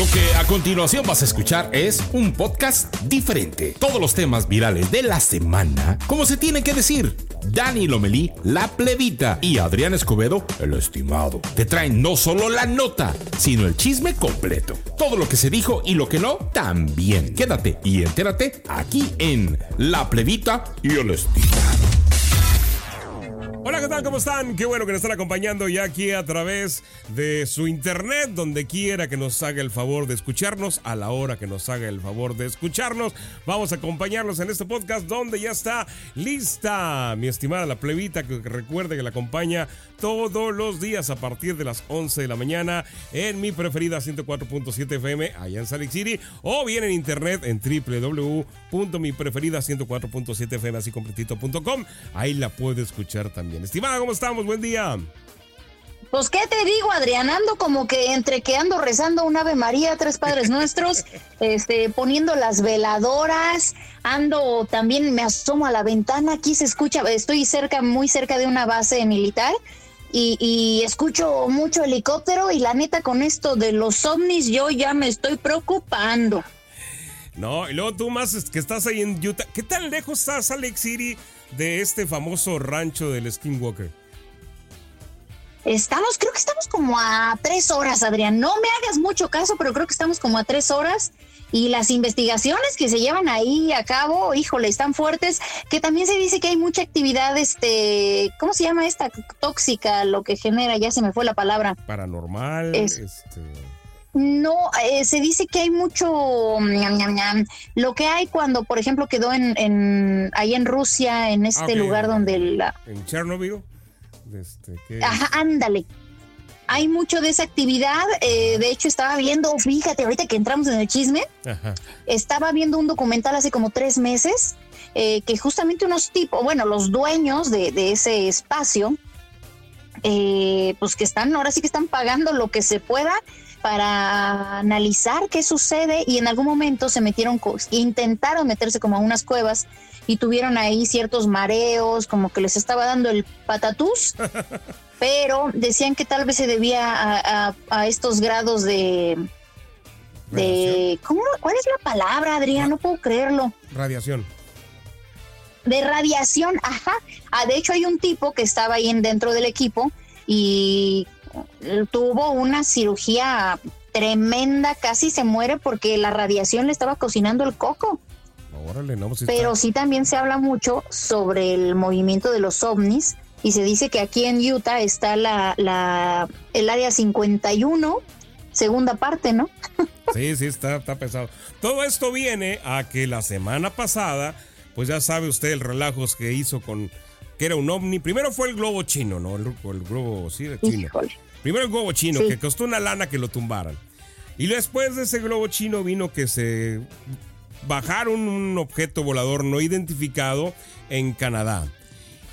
Lo que a continuación vas a escuchar es un podcast diferente. Todos los temas virales de la semana, como se tiene que decir. Dani Lomelí, la plebita, y Adrián Escobedo, el estimado, te traen no solo la nota, sino el chisme completo. Todo lo que se dijo y lo que no, también. Quédate y entérate aquí en La plebita y el estimado. Hola, ¿qué tal? ¿Cómo están? Qué bueno que nos están acompañando ya aquí a través de su internet, donde quiera que nos haga el favor de escucharnos, a la hora que nos haga el favor de escucharnos. Vamos a acompañarlos en este podcast donde ya está lista mi estimada la plebita, que recuerde que la acompaña todos los días a partir de las 11 de la mañana en mi preferida 104.7 FM allá en Salt City o bien en internet en www.mipreferida104.7 FM así completito.com. Ahí la puede escuchar también. Estimada, ¿cómo estamos? Buen día. Pues, ¿qué te digo, Adrián? Ando como que entre que ando rezando un Ave María, tres Padres Nuestros, este, poniendo las veladoras, ando también, me asomo a la ventana, aquí se escucha, estoy cerca, muy cerca de una base militar, y, y, escucho mucho helicóptero y la neta con esto de los ovnis yo ya me estoy preocupando. No, y luego tú más que estás ahí en Utah, ¿qué tan lejos estás Alex City de este famoso rancho del Skinwalker? Estamos, creo que estamos como a tres horas, Adrián. No me hagas mucho caso, pero creo que estamos como a tres horas. Y las investigaciones que se llevan ahí a cabo, híjole, están fuertes. Que también se dice que hay mucha actividad, este, ¿cómo se llama esta tóxica? Lo que genera, ya se me fue la palabra. Paranormal. este... No, eh, se dice que hay mucho lo que hay cuando, por ejemplo, quedó en, en ahí en Rusia, en este lugar donde la en Chernobyl. Este, Ajá, ándale. Hay mucho de esa actividad. Eh, de hecho, estaba viendo, fíjate, ahorita que entramos en el chisme, estaba viendo un documental hace como tres meses eh, que justamente unos tipos, bueno, los dueños de, de ese espacio, eh, pues que están, ahora sí que están pagando lo que se pueda para analizar qué sucede y en algún momento se metieron, intentaron meterse como a unas cuevas y tuvieron ahí ciertos mareos, como que les estaba dando el patatús, pero decían que tal vez se debía a, estos grados de... de ¿cómo, ¿Cuál es la palabra, Adrián? No puedo creerlo. Radiación. De radiación, ajá. Ah, de hecho, hay un tipo que estaba ahí dentro del equipo y tuvo una cirugía tremenda, casi se muere porque la radiación le estaba cocinando el coco. Pues Pero sí también se habla mucho sobre el movimiento de los ovnis y se dice que aquí en Utah está la, la el área 51, segunda parte, ¿no? sí, sí, está, está pesado. Todo esto viene a que la semana pasada, pues ya sabe usted el relajos que hizo con que era un ovni. Primero fue el globo chino, ¿no? El, globo, sí, de chino. Primero el globo chino, que costó una lana que lo tumbaran. Y después de ese globo chino vino que se bajaron un objeto volador no identificado en Canadá.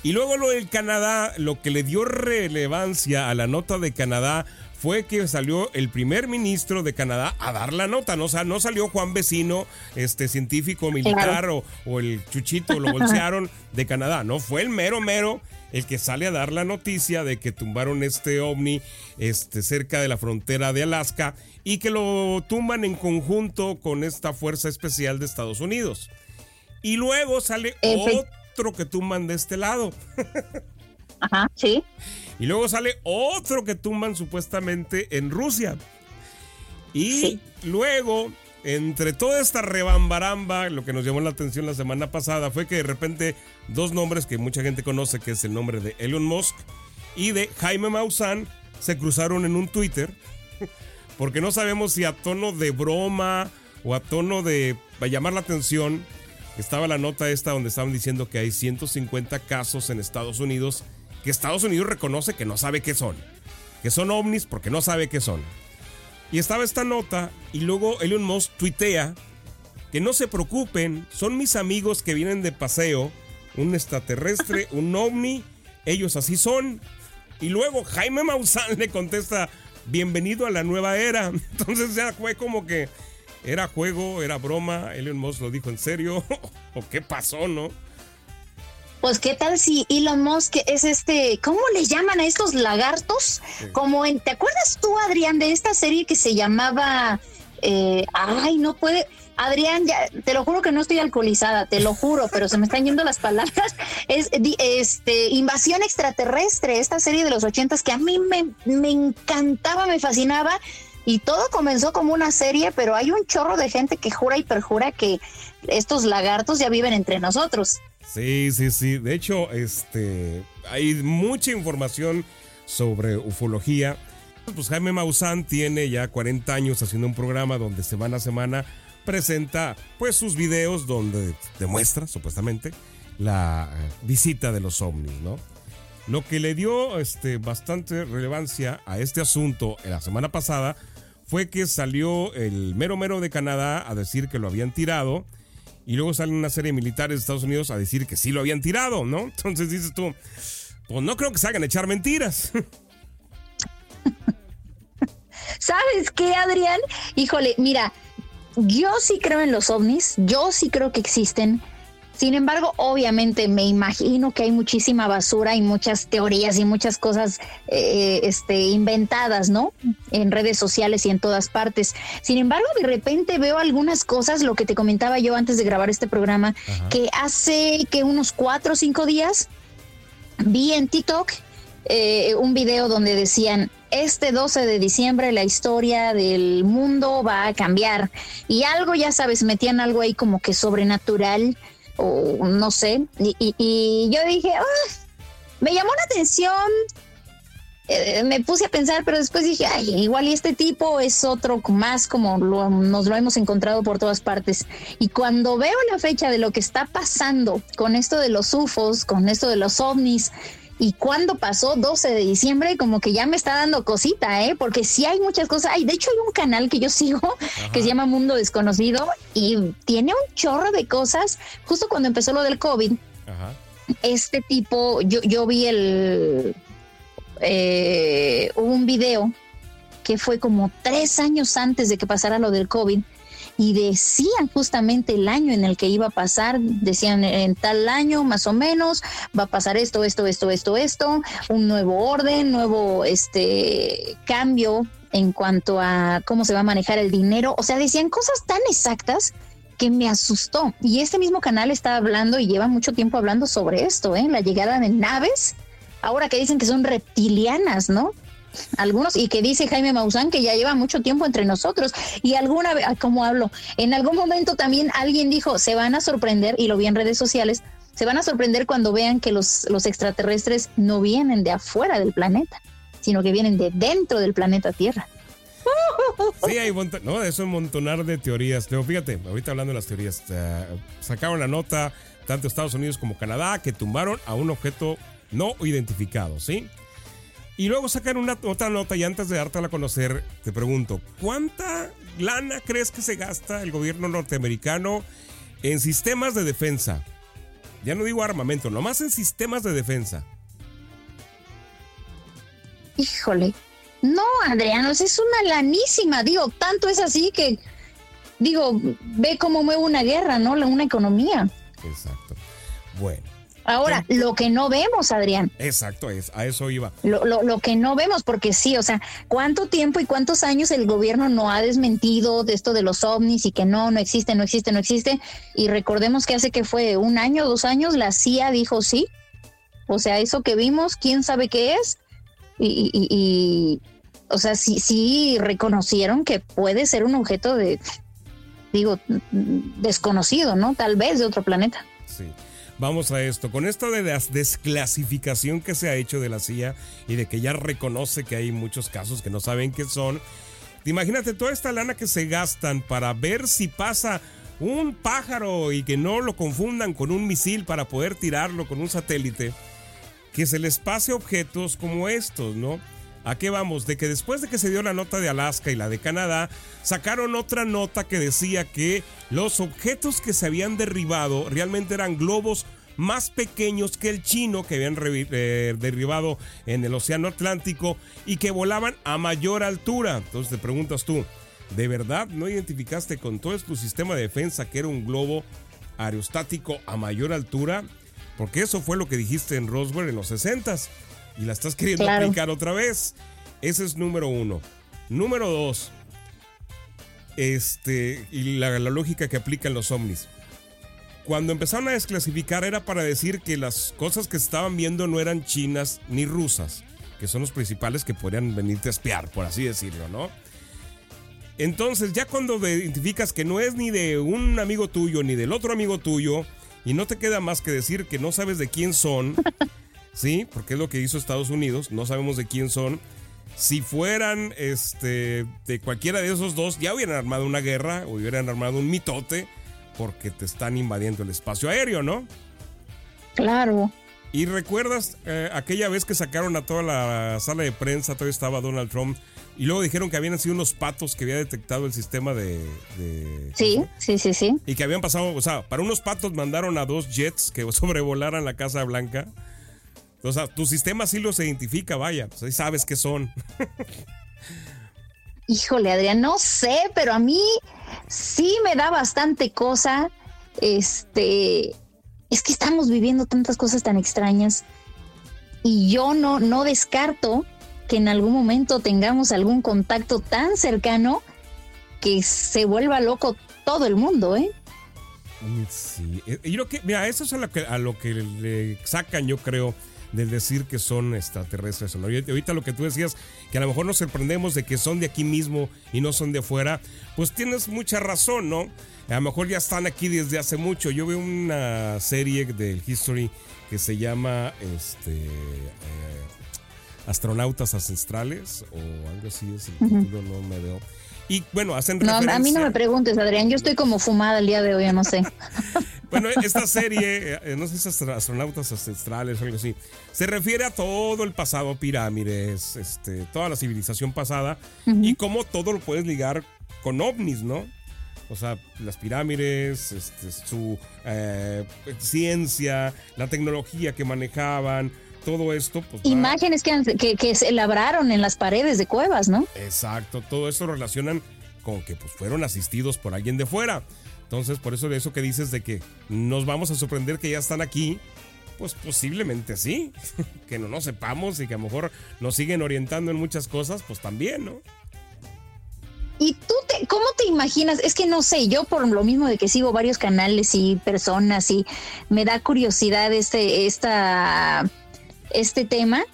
Y luego lo del Canadá, lo que le dio relevancia a la nota de Canadá fue que salió el primer ministro de Canadá a dar la nota, ¿no? O sea, no salió Juan Vecino, este científico militar o, o, el chuchito, lo bolsearon de Canadá, no, fue el mero mero el que sale a dar la noticia de que tumbaron este ovni este, cerca de la frontera de Alaska y que lo tumban en conjunto con esta fuerza especial de Estados Unidos. Y luego sale otro que tumban de este lado. Ajá, sí. Y luego sale otro que tumban supuestamente en Rusia. Y luego entre toda esta rebambaramba, lo que nos llamó la atención la semana pasada fue que de repente dos nombres que mucha gente conoce, que es el nombre de Elon Musk y de Jaime Maussan, se cruzaron en un Twitter, porque no sabemos si a tono de broma o a tono de para llamar la atención, estaba la nota esta donde estaban diciendo que hay 150 casos en Estados Unidos que Estados Unidos reconoce que no sabe qué son, que son ovnis porque no sabe qué son. Y estaba esta nota y luego Elon Musk tuitea que no se preocupen, son mis amigos que vienen de paseo, un extraterrestre, un ovni, ellos así son. Y luego Jaime Maussan le contesta, bienvenido a la nueva era. Entonces ya fue como que era juego, era broma, Elon Musk lo dijo en serio, o qué pasó, ¿no? Pues qué tal si Elon Musk es este, ¿cómo le llaman a estos lagartos? Como en, ¿te acuerdas tú, Adrián, de esta serie que se llamaba Eh, ay, no puede. Adrián, ya, te lo juro que no estoy alcoholizada, te lo juro, pero se me están yendo las palabras. Es este Invasión Extraterrestre, esta serie de los ochentas que a mí me, me encantaba, me fascinaba. Y todo comenzó como una serie, pero hay un chorro de gente que jura y perjura que estos lagartos ya viven entre nosotros. Sí, sí, sí. De hecho, este, hay mucha información sobre ufología. Pues Jaime Maussan tiene ya 40 años haciendo un programa donde semana a semana presenta pues sus videos donde demuestra supuestamente la visita de los ovnis, ¿no? Lo que le dio este, bastante relevancia a este asunto en la semana pasada fue que salió el mero mero de Canadá a decir que lo habían tirado y luego sale una serie de militares de Estados Unidos a decir que sí lo habían tirado, ¿no? Entonces dices tú, pues no creo que se hagan echar mentiras. ¿Sabes qué, Adrián? Híjole, mira, yo sí creo en los ovnis, yo sí creo que existen. Sin embargo, obviamente me imagino que hay muchísima basura y muchas teorías y muchas cosas eh, este, inventadas, ¿no? En redes sociales y en todas partes. Sin embargo, de repente veo algunas cosas, lo que te comentaba yo antes de grabar este programa, que hace que unos cuatro o cinco días vi en TikTok eh, un video donde decían, este 12 de diciembre la historia del mundo va a cambiar. Y algo, ya sabes, metían algo ahí como que sobrenatural o no sé. Y, yo dije, ah", me llamó la atención. Eh, me puse a pensar, pero después dije, igual y este tipo es otro más como nos lo hemos encontrado por todas partes. Y cuando veo la fecha de lo que está pasando con esto de los UFOs, con esto de los ovnis, y cuando pasó 12 de diciembre, como que ya me está dando cosita, ¿eh? Porque sí hay muchas cosas. Ay, de hecho, hay un canal que yo sigo que se llama Mundo Desconocido y tiene un chorro de cosas. Justo cuando empezó lo del COVID, este tipo, yo, yo vi el. Eh, un video que fue como tres años antes de que pasara lo del COVID y decían justamente el año en el que iba a pasar, decían en tal año más o menos va a pasar esto, esto, esto, esto, esto, un nuevo orden, nuevo este cambio en cuanto a cómo se va a manejar el dinero, o sea, decían cosas tan exactas que me asustó. Y este mismo canal está hablando y lleva mucho tiempo hablando sobre esto, ¿eh? la llegada de naves, ahora que dicen que son reptilianas, ¿no? Algunos, y que dice Jaime Maussan que ya lleva mucho tiempo entre nosotros. Y alguna vez, como hablo, en algún momento también alguien dijo, se van a sorprender, y lo vi en redes sociales, se van a sorprender cuando vean que los, los extraterrestres no vienen de afuera del planeta, sino que vienen de dentro del planeta Tierra. Sí, hay no, es un montonar de teorías. Pero fíjate, ahorita hablando de las teorías, eh, sacaron la nota tanto Estados Unidos como Canadá que tumbaron a un objeto no identificado, ¿sí? Y luego sacan una otra nota y antes de dártela a conocer, te pregunto, ¿cuánta lana crees que se gasta el gobierno norteamericano en sistemas de defensa? Ya no digo armamento, nomás en sistemas de defensa. Híjole. No, Adriano, es una lanísima. Digo, tanto es así que, digo, ve cómo mueve una guerra, ¿no? Una economía. Exacto. Bueno. Ahora, lo que no vemos, Adrián. Exacto, es, a eso iba. Lo, lo, lo, que no vemos, porque sí, o sea, ¿cuánto tiempo y cuántos años el gobierno no ha desmentido de esto de los ovnis y que no, no existe, no existe, no existe? Y recordemos que hace que fue un año, dos años, la CIA dijo sí. O sea, eso que vimos, quién sabe qué es. Y, y, y o sea, sí, sí reconocieron que puede ser un objeto de, digo, desconocido, ¿no? Tal vez de otro planeta. Sí. Vamos a esto. Con esto de la desclasificación que se ha hecho de la CIA y de que ya reconoce que hay muchos casos que no saben qué son. Imagínate toda esta lana que se gastan para ver si pasa un pájaro y que no lo confundan con un misil para poder tirarlo con un satélite. Que se les pase objetos como estos, ¿no? ¿A qué vamos? De que después de que se dio la nota de Alaska y la de Canadá, sacaron otra nota que decía que los objetos que se habían derribado realmente eran globos más pequeños que el chino que habían eh, derribado en el Océano Atlántico y que volaban a mayor altura. Entonces te preguntas tú, ¿de verdad no identificaste con todo tu sistema de defensa que era un globo aerostático a mayor altura? Porque eso fue lo que dijiste en Roswell en los 60s y la estás queriendo aplicar otra vez. Ese es número uno. Número dos, este, y la, lógica que aplican los ovnis. Cuando empezaron a desclasificar era para decir que las cosas que estaban viendo no eran chinas ni rusas, que son los principales que podrían venirte a espiar, por así decirlo, ¿no? Entonces, ya cuando identificas que no es ni de un amigo tuyo ni del otro amigo tuyo, y no te queda más que decir que no sabes de quién son, ¿sí? Porque es lo que hizo Estados Unidos, no sabemos de quién son. Si fueran este, de cualquiera de esos dos, ya hubieran armado una guerra o hubieran armado un mitote porque te están invadiendo el espacio aéreo, ¿no? Claro. ¿Y recuerdas eh, aquella vez que sacaron a toda la sala de prensa, todavía estaba Donald Trump, y luego dijeron que habían sido unos patos que había detectado el sistema de... sí, sí, sí, sí. Y que habían pasado, o sea, para unos patos mandaron a dos jets que sobrevolaran la Casa Blanca. O sea, tu sistema sí los identifica, vaya, pues ahí sabes qué son. Híjole, Adrián, no sé, pero a mí sí me da bastante cosa. Este, es que estamos viviendo tantas cosas tan extrañas y yo no, no descarto que en algún momento tengamos algún contacto tan cercano que se vuelva loco todo el mundo, ¿eh? Sí, eh, yo creo que, mira, eso es a lo que, a lo que le sacan, yo creo, del decir que son extraterrestres. ¿no? ahorita lo que tú decías, que a lo mejor nos sorprendemos de que son de aquí mismo y no son de afuera, pues tienes mucha razón, ¿no? A lo mejor ya están aquí desde hace mucho. Yo veo una serie del History que se llama este, eh, Astronautas Ancestrales o algo así es el título, no me veo. Y bueno, hacen No, a mí no me preguntes, Adrián, yo estoy como fumada el día de hoy, no sé. bueno, esta serie, eh, no sé si es astronautas ancestrales o algo así, se refiere a todo el pasado, pirámides, este, toda la civilización pasada y cómo todo lo puedes ligar con ovnis, ¿no? O sea, las pirámides, este, su eh, ciencia, la tecnología que manejaban, todo esto. Pues, Imágenes que, que, se labraron en las paredes de cuevas, ¿no? Exacto, todo eso relacionan con que pues, fueron asistidos por alguien de fuera. Entonces, por eso de eso que dices de que nos vamos a sorprender que ya están aquí, pues posiblemente sí. que no nos sepamos y que a lo mejor nos siguen orientando en muchas cosas, pues también, ¿no? ¿Y tú te, cómo te imaginas? Es que no sé, yo por lo mismo de que sigo varios canales y personas y me da curiosidad este, esta este tema,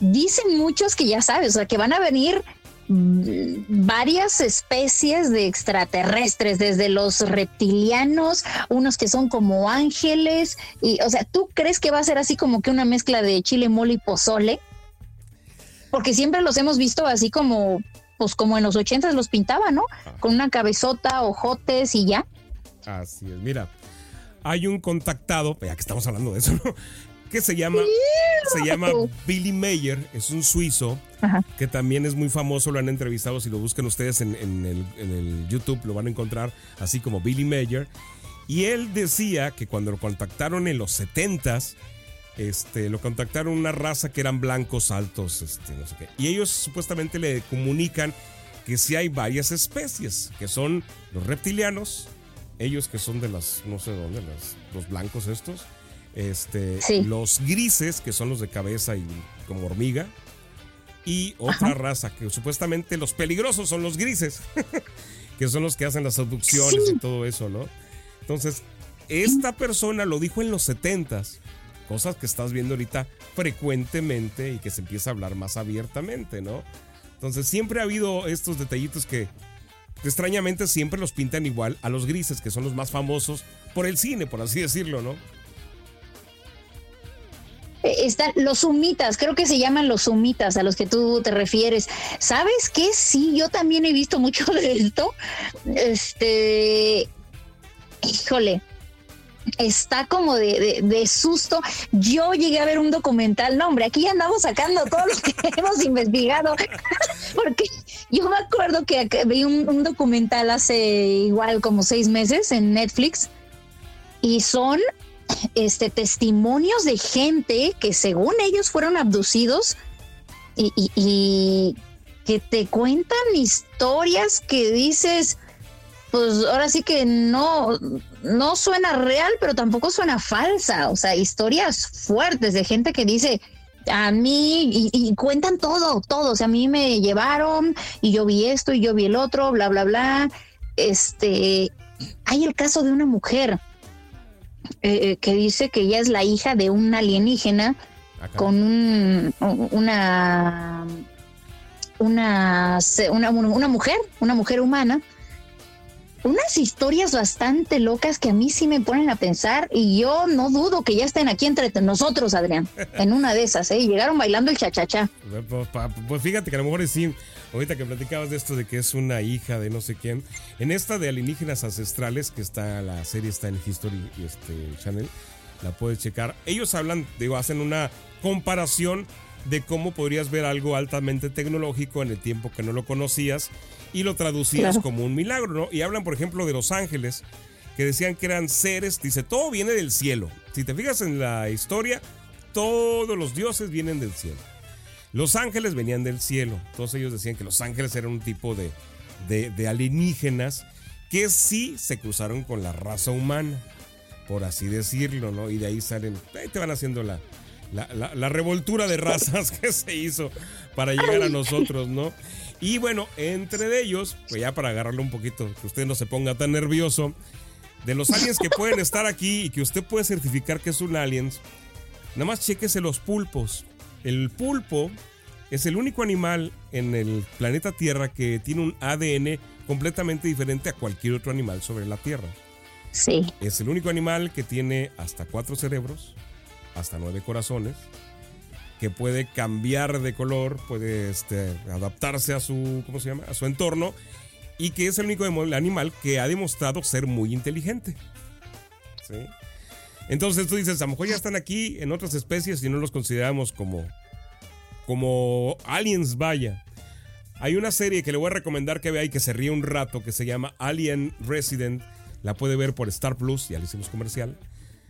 dicen muchos que ya sabes, o sea, que van a venir mm, varias especies de extraterrestres, desde los reptilianos, unos que son como ángeles, y o sea, ¿tú crees que va a ser así como que una mezcla de chile, mole y pozole? Porque siempre los hemos visto así como, pues como en los ochentas los pintaba, ¿no? Con una cabezota, ojotes y ya. Así es, mira, hay un contactado, ya que estamos hablando de eso, ¿no? Que se llama, se llama Billy Mayer, es un suizo que también es muy famoso, lo han entrevistado, si lo buscan ustedes en, el, YouTube lo van a encontrar así como Billy Mayer. Y él decía que cuando lo contactaron en los 70s, este, lo contactaron una raza que eran blancos altos, este, no sé qué. Y ellos supuestamente le comunican que sí hay varias especies, que son los reptilianos, ellos que son de las, no sé dónde, los blancos estos, este, los grises, que son los de cabeza y como hormiga, y otra raza que supuestamente los peligrosos son los grises, que son los que hacen las abducciones y todo eso, ¿no? Entonces, esta persona lo dijo en los 70 cosas que estás viendo ahorita frecuentemente y que se empieza a hablar más abiertamente, ¿no? Entonces, siempre ha habido estos detallitos que, que extrañamente siempre los pintan igual a los grises, que son los más famosos por el cine, por así decirlo, ¿no? Están los sumitas, creo que se llaman los sumitas a los que tú te refieres. ¿Sabes qué? Sí, yo también he visto mucho de esto. Este, híjole, está como de, susto. Yo llegué a ver un documental, no hombre, aquí andamos sacando todo lo que hemos investigado, porque yo me acuerdo que vi un, un, documental hace igual como seis meses en Netflix y son este, testimonios de gente que según ellos fueron abducidos y, que te cuentan historias que dices, pues ahora sí que no, no suena real, pero tampoco suena falsa. O sea, historias fuertes de gente que dice, a mí, y, cuentan todo, todo. O sea, a mí me llevaron y yo vi esto y yo vi el otro, bla, bla, bla. este, hay el caso de una mujer eh, que dice que ella es la hija de un alienígena con un, una, una, una, una mujer, una mujer humana unas historias bastante locas que a mí sí me ponen a pensar y yo no dudo que ya estén aquí entre nosotros, Adrián, en una de esas, ¿eh? Llegaron bailando el chachachá. Pues, pues, fíjate que a lo mejor es sí, ahorita que platicabas de esto de que es una hija de no sé quién, en esta de alienígenas ancestrales, que está, la serie está en History este, Channel, la puedes checar, ellos hablan, digo, hacen una comparación de cómo podrías ver algo altamente tecnológico en el tiempo que no lo conocías y lo traducías como un milagro, ¿no? Y hablan, por ejemplo, de los ángeles, que decían que eran seres, dice, todo viene del cielo. Si te fijas en la historia, todos los dioses vienen del cielo. Los ángeles venían del cielo. Todos ellos decían que los ángeles eran un tipo de, de, alienígenas que sí se cruzaron con la raza humana, por así decirlo, ¿no? Y de ahí salen, ahí te van haciendo la, la, la revoltura de razas que se hizo para llegar a nosotros, ¿no? Y bueno, entre ellos, pues ya para agarrarlo un poquito, que usted no se ponga tan nervioso, de los aliens que pueden estar aquí y que usted puede certificar que es un alien, nada más chequese los pulpos. El pulpo es el único animal en el planeta Tierra que tiene un ADN completamente diferente a cualquier otro animal sobre la Tierra. Sí. Es el único animal que tiene hasta cuatro cerebros, hasta nueve corazones, que puede cambiar de color, puede este, adaptarse a su, ¿cómo se llama? A su entorno y que es el único animal que ha demostrado ser muy inteligente. ¿Sí? Entonces tú dices, a lo mejor ya están aquí en otras especies y no los consideramos como, como aliens, vaya. Hay una serie que le voy a recomendar que vea y que se ríe un rato que se llama Alien Resident. La puede ver por Star Plus, ya le hicimos comercial.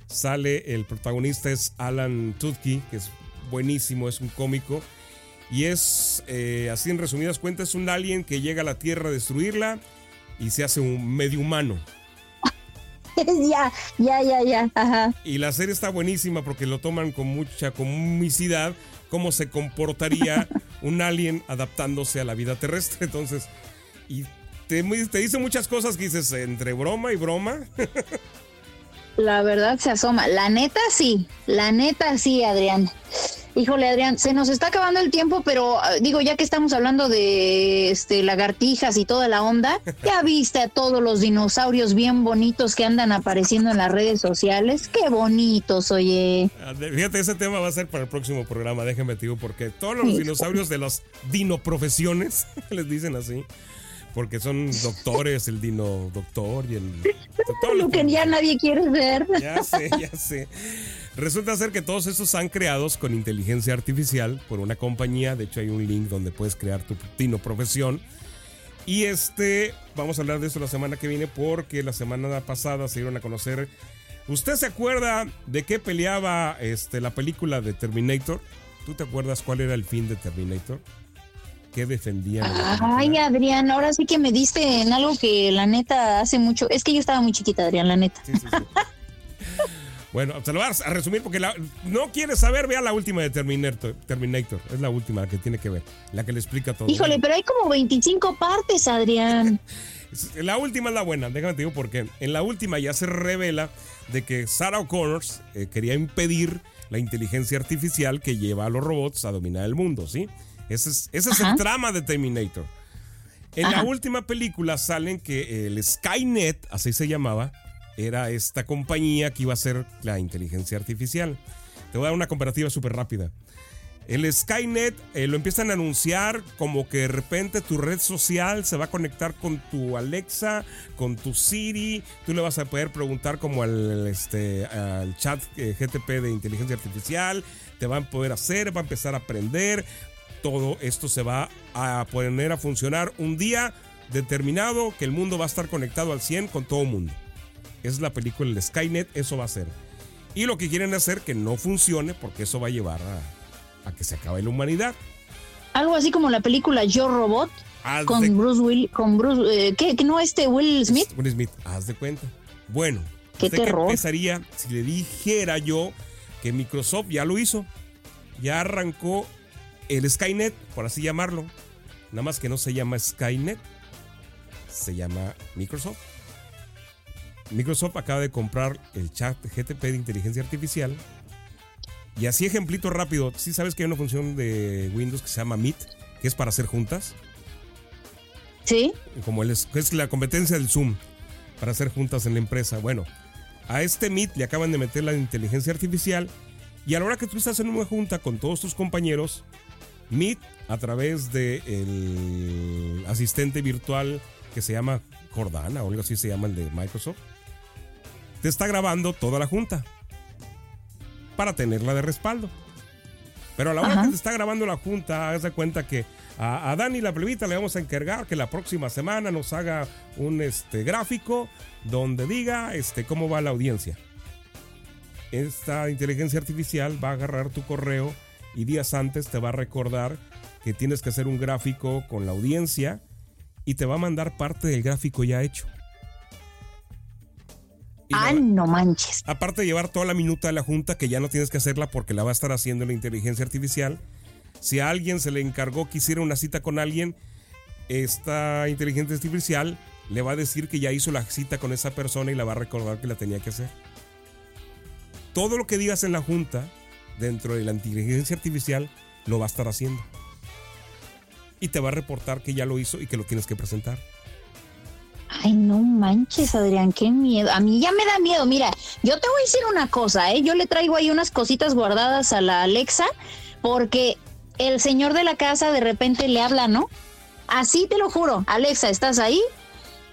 Sale, el protagonista es Alan Tudyk, que es buenísimo, es un cómico. Y es, eh, así en resumidas cuentas, un alien que llega a la Tierra a destruirla y se hace un medio humano. ya, ya, ya, ya. Ajá. Y la serie está buenísima porque lo toman con mucha comicidad, cómo se comportaría un alien adaptándose a la vida terrestre. Entonces, y te, te dice muchas cosas que dices entre broma y broma. La verdad se asoma. La neta sí, la neta sí, Adrián. Híjole, Adrián, se nos está acabando el tiempo, pero ah, digo, ya que estamos hablando de este lagartijas y toda la onda, ya viste a todos los dinosaurios bien bonitos que andan apareciendo en las redes sociales. Qué bonitos, oye. Ah, fíjate, ese tema va a ser para el próximo programa, déjeme digo, porque todos los dinosaurios de las dinoprofesiones, les dicen así, porque son doctores, el dino doctor y el... Todo lo que ya nadie quiere ver. Ya sé, ya sé. Resulta ser que todos estos han creados con inteligencia artificial por una compañía. De hecho, hay un link donde puedes crear tu dino profesión. Y este, vamos a hablar de eso la semana que viene porque la semana pasada se dieron a conocer. ¿Usted se acuerda de qué peleaba este, la película de Terminator? ¿Tú te acuerdas cuál era el fin de Terminator? Qué defendían. Ay, Adrián, ahora sí que me diste en algo que la neta hace mucho. Es que yo estaba muy chiquita, Adrián, la neta. bueno, te lo vas a resumir porque no quieres saber, vea la última de Terminator, Terminator. Es la última que tiene que ver, la que le explica todo. Híjole, pero hay como 25 partes, Adrián. la última es la buena, déjame te digo porque en la última ya se revela de que Sarah O'Connor eh, quería impedir la inteligencia artificial que lleva a los robots a dominar el mundo, ¿sí? Ese es, ese es el trama de Terminator. En la última película salen que el Skynet, así se llamaba, era esta compañía que iba a ser la inteligencia artificial. Te voy a dar una comparativa súper rápida. El Skynet eh, lo empiezan a anunciar como que de repente tu red social se va a conectar con tu Alexa, con tu Siri. Tú le vas a poder preguntar como al, este, al chat eh, GTP de inteligencia artificial. Te van a poder hacer, va a empezar a aprender todo esto se va a poner a funcionar un día determinado que el mundo va a estar conectado al 100 con todo el mundo. Es la película de Skynet, eso va a ser. Y lo que quieren hacer que no funcione porque eso va a llevar a, que se acabe la humanidad. Algo así como la película Yo Robot con Bruce Will, con Bruce, eh, ¿qué, no este Will Smith? Will Smith, haz de cuenta. Bueno, ¿qué terror? ¿qué pensaría si le dijera yo que Microsoft ya lo hizo? Ya arrancó el Skynet, por así llamarlo. Nada más que no se llama Skynet. se llama Microsoft. Microsoft acaba de comprar el chat GTP de inteligencia artificial. Y así ejemplito rápido, si sabes que hay una función de Windows que se llama Meet, que es para hacer juntas. Sí. Como es, es la competencia del Zoom, para hacer juntas en la empresa. Bueno, a este Meet le acaban de meter la inteligencia artificial y a la hora que tú estás en una junta con todos tus compañeros, Meet a través del el asistente virtual que se llama Jordana o algo así se llama el de Microsoft, te está grabando toda la junta para tenerla de respaldo. Pero a la hora que te está grabando la junta, haz de cuenta que a, Dani la plebita le vamos a encargar que la próxima semana nos haga un este, gráfico donde diga este, cómo va la audiencia. Esta inteligencia artificial va a agarrar tu correo y días antes te va a recordar que tienes que hacer un gráfico con la audiencia y te va a mandar parte del gráfico ya hecho. ah, no manches. Aparte de llevar toda la minuta de la junta, que ya no tienes que hacerla porque la va a estar haciendo la inteligencia artificial. Si a alguien se le encargó que hiciera una cita con alguien, esta inteligencia artificial le va a decir que ya hizo la cita con esa persona y la va a recordar que la tenía que hacer. Todo lo que digas en la junta, dentro de la inteligencia artificial, lo va a estar haciendo. Y te va a reportar que ya lo hizo y que lo tienes que presentar. Ay, no manches, Adrián, qué miedo. A mí ya me da miedo. Mira, yo te voy a decir una cosa, ¿eh? Yo le traigo ahí unas cositas guardadas a la Alexa porque el señor de la casa de repente le habla, ¿no? Así te lo juro. Alexa, ¿estás ahí?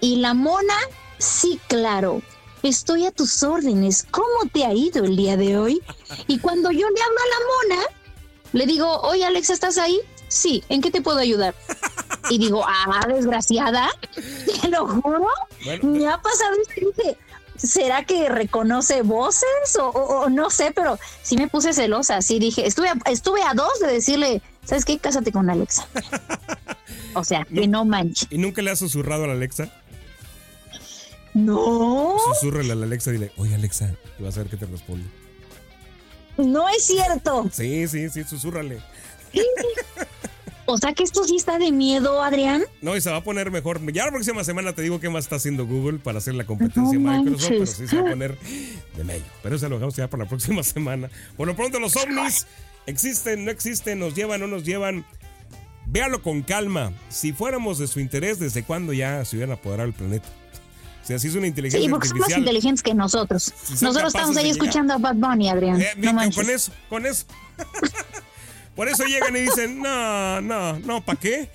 Y la mona, sí, claro. Estoy a tus órdenes. ¿Cómo te ha ido el día de hoy? Y cuando yo le hablo a la mona, le digo, oye Alexa, ¿estás ahí? Sí, ¿en qué te puedo ayudar? Y digo, ah, desgraciada, te lo juro. Me ha pasado y dije, ¿será que reconoce voces? O, no sé, pero sí me puse celosa. Sí dije, estuve a, estuve a dos de decirle, ¿sabes qué? Cásate con Alexa. O sea, que no manche. ¿Y nunca le has susurrado a la Alexa? No. Susurrale a la Alexa y dile, oye Alexa, y vas a ver qué te responde. No es cierto. Sí, sí, sí, susúrrale. O sea que esto sí está de miedo, Adrián. No, y se va a poner mejor. Ya la próxima semana te digo qué más está haciendo Google para hacer la competencia Microsoft, pero sí se va a poner de medio. Pero eso lo dejamos ya para la próxima semana. Por lo pronto, los ovnis existen, no existen, nos llevan, no nos llevan. Véalo con calma. Si fuéramos de su interés, ¿desde cuándo ya se hubieran apoderado el planeta? O sea, es una inteligencia sí, porque son más inteligentes que nosotros. nosotros estamos ahí escuchando a Bad Bunny, Adrián. Eh, con eso, con eso. Por eso llegan y dicen, no, no, no, ¿para qué?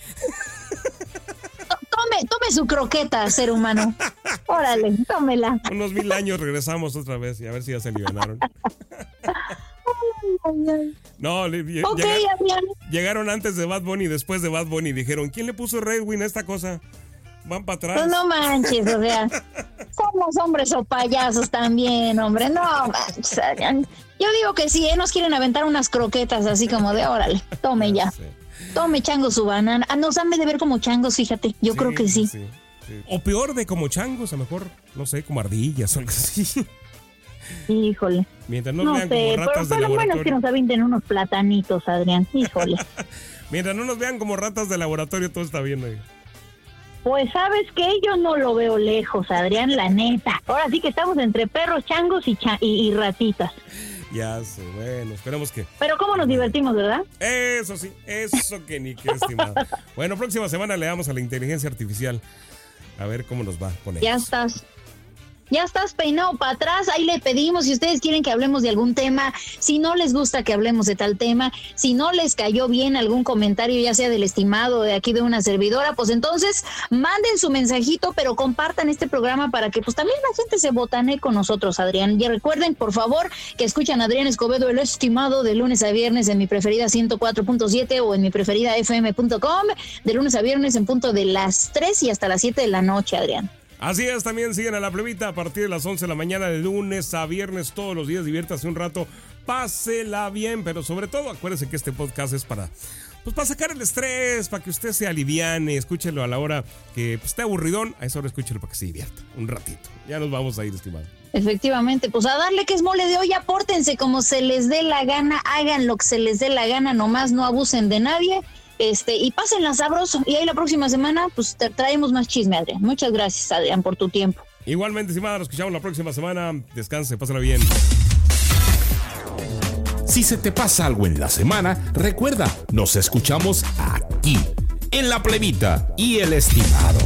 Tome, tome su croqueta, ser humano. Órale, tómela. Unos mil años regresamos otra vez y a ver si ya se liberaron. No, llegaron antes de Bad Bunny y después de Bad Bunny. Dijeron, ¿quién le puso Redwin a esta cosa? Van para atrás. no manches, o sea, somos hombres o payasos también, hombre. No manches, Yo digo que sí, ¿eh? nos quieren aventar unas croquetas así como de órale, tome ya. Tome chango su banana. Ah, nos han de ver como changos, fíjate. Yo creo que sí. O peor de como changos, a lo mejor, no sé, como ardillas o algo así. Híjole. Mientras no, vean como ratas pero, de laboratorio. bueno es que nos avienten unos platanitos, Adrián. Híjole. Mientras no nos vean como ratas de laboratorio, todo está bien, oiga. Pues sabes que yo no lo veo lejos, Adrián, la neta. Ahora sí que estamos entre perros, changos y, y, ratitas. Ya sé, bueno, esperemos que. Pero cómo nos divertimos, ¿verdad? Eso sí, eso que ni qué estimado. bueno, próxima semana le damos a la inteligencia artificial. A ver cómo nos va con Ya estás ya estás peinado para atrás, ahí le pedimos si ustedes quieren que hablemos de algún tema, si no les gusta que hablemos de tal tema, si no les cayó bien algún comentario, ya sea del estimado de aquí de una servidora, pues entonces manden su mensajito, pero compartan este programa para que pues también la gente se botane con nosotros, Adrián. Y recuerden, por favor, que escuchan a Adrián Escobedo, el estimado, de lunes a viernes en mi preferida 104.7 o en mi preferida fm.com, de lunes a viernes en punto de las 3 y hasta las 7 de la noche, Adrián. Así es, también siguen a la plebita a partir de las 11 de la mañana de lunes a viernes todos los días. Diviértase un rato, pásela bien, pero sobre todo acuérdese que este podcast es para pues para sacar el estrés, para que usted se aliviane, escúchelo a la hora que pues, esté aburridón, a esa hora escúchelo para que se divierta un ratito. Ya nos vamos a ir, estimado. Efectivamente, pues a darle que es mole de hoy, apórtense como se les dé la gana, hagan lo que se les dé la gana, nomás no abusen de nadie Este, y pásenla sabroso. Y ahí la próxima semana, pues te traemos más chisme, Adrián. Muchas gracias, Adrián, por tu tiempo. Igualmente, estimada, nos escuchamos la próxima semana. Descanse, pásala bien. Si se te pasa algo en la semana, recuerda, nos escuchamos aquí, en la plebita y el estimado.